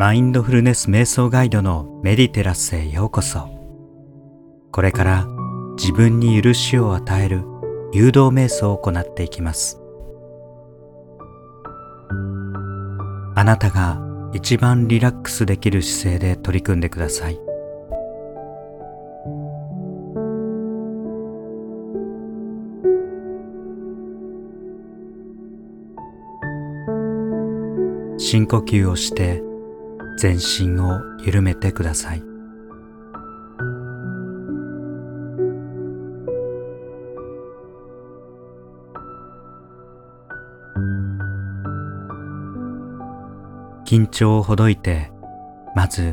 マインドフルネス瞑想ガイドのメディテラスへようこそ。これから自分に許しを与える誘導瞑想を行っていきます。あなたが一番リラックスできる姿勢で取り組んでください。深呼吸をして全身を緩めてください。緊張をほどいてまず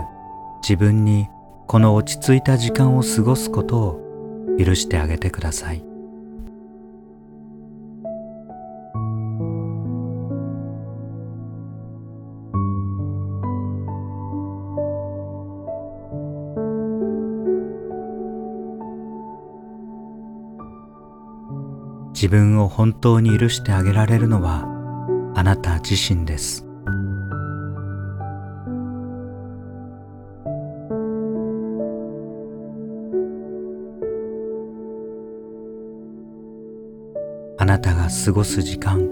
自分にこの落ち着いた時間を過ごすことを許してあげてください。自分を本当に許してあげられるのはあなた自身です。あなたが過ごす時間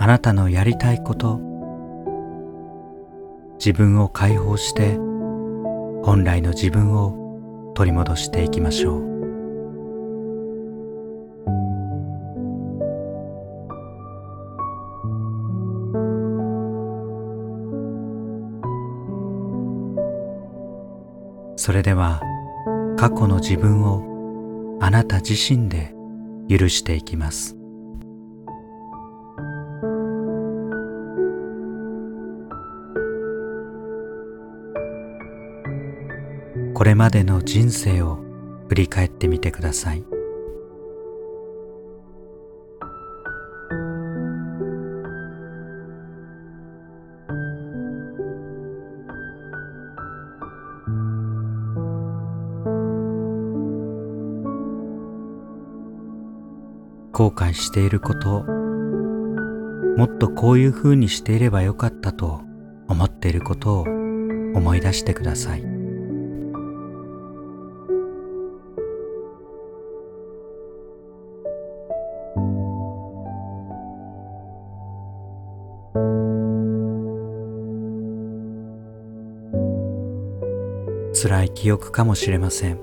あなたのやりたいこと自分を解放して本来の自分を取り戻していきましょう。それでは過去の自分をあなた自身で許していきます。これまでの人生を振り返ってみてください。後悔していることもっとこういうふうにしていればよかったと思っていることを思い出してください。辛い記憶かもしれません。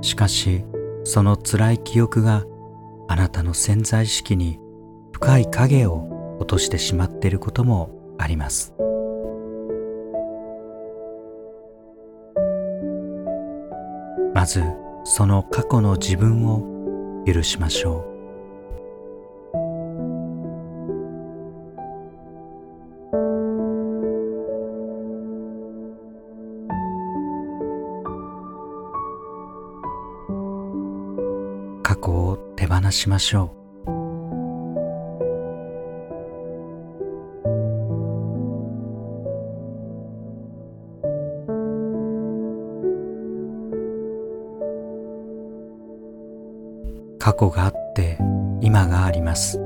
しかしその辛い記憶があなたの潜在意識に深い影を落としてしまっていることもあります。まずその過去の自分を許しましょう。手放しましょう。過去があって今があります。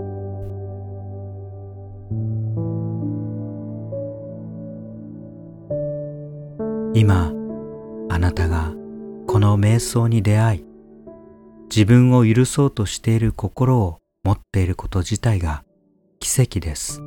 今あなたがこの瞑想に出会い自分を許そうとしている心を持っていること自体が奇跡です。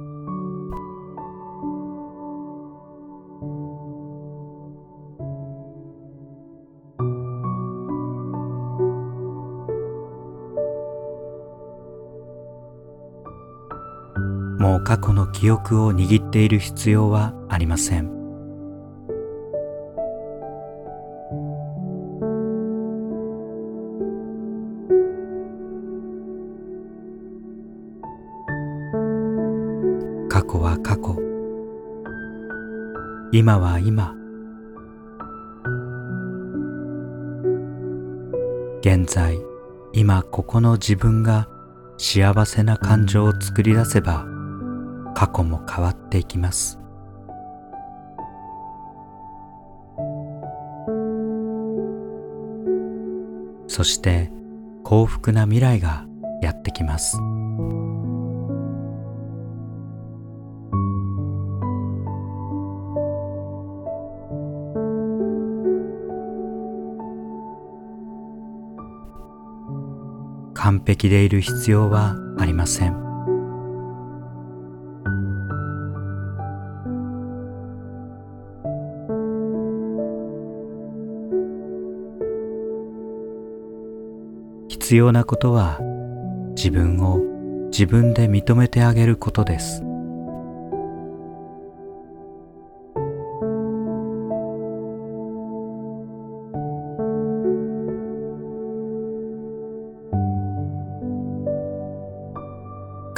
もう過去の記憶を握っている必要はありません。今は今。現在今ここの自分が幸せな感情を作り出せば過去も変わっていきます。そして幸福な未来がやってきます。完璧でいる必要はありません。必要なことは自分を自分で認めてあげることです。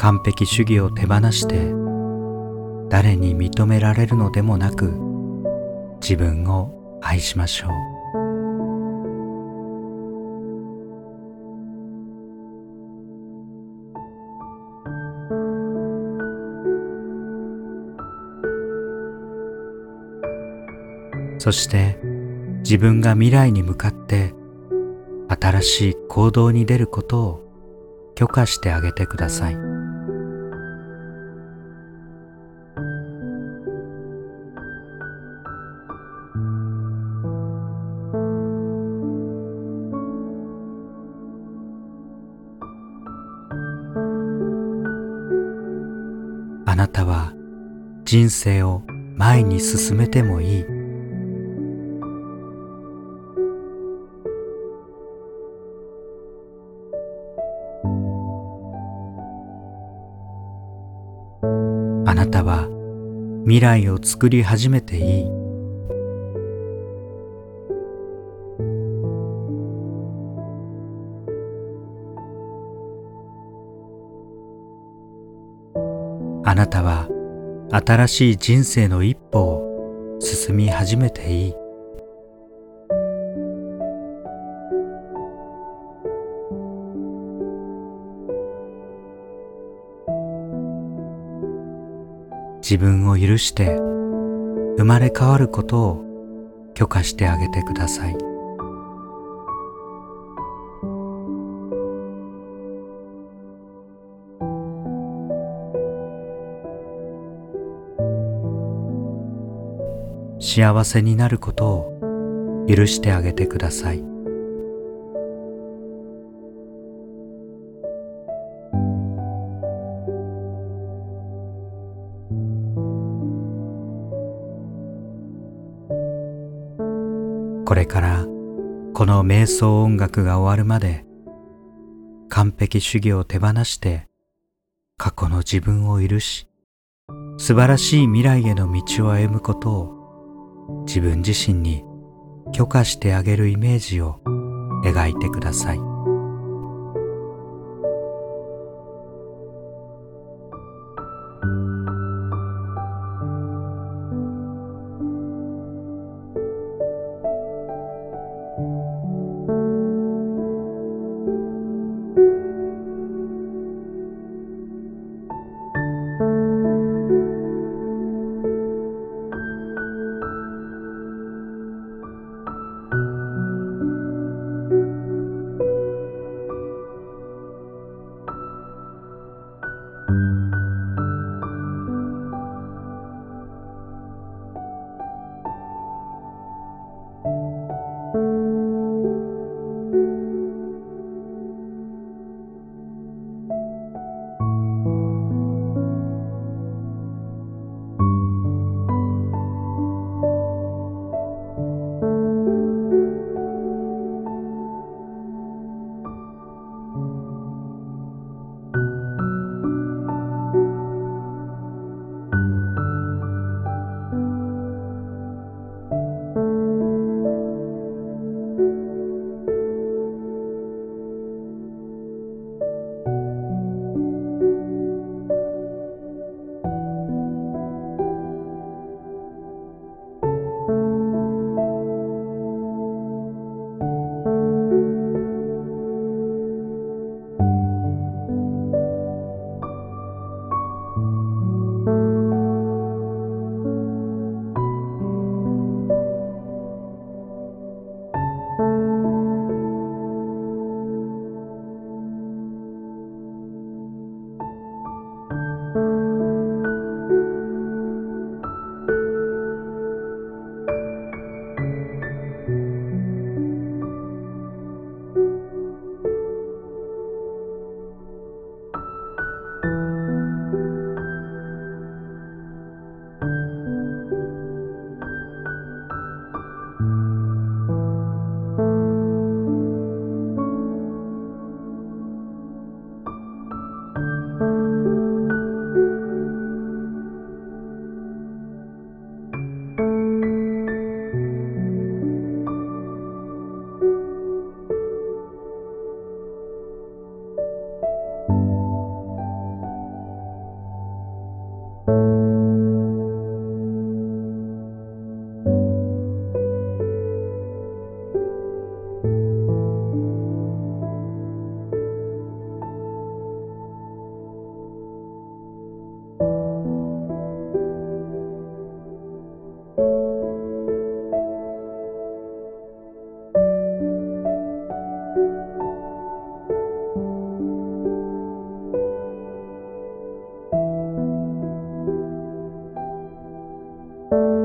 完璧主義を手放して誰に認められるのでもなく自分を愛しましょう。そして自分が未来に向かって新しい行動に出ることを許可してあげてください。人生を前に進めてもいい。あなたは未来を作り始めていい。新しい人生の一歩を進み始めていい。自分を許して生まれ変わることを許可してあげてください。幸せになることを許してあげてください。これからこの瞑想音楽が終わるまで完璧主義を手放して過去の自分を許し素晴らしい未来への道を歩むことを自分自身に許可してあげるイメージを描いてください。Thank you. You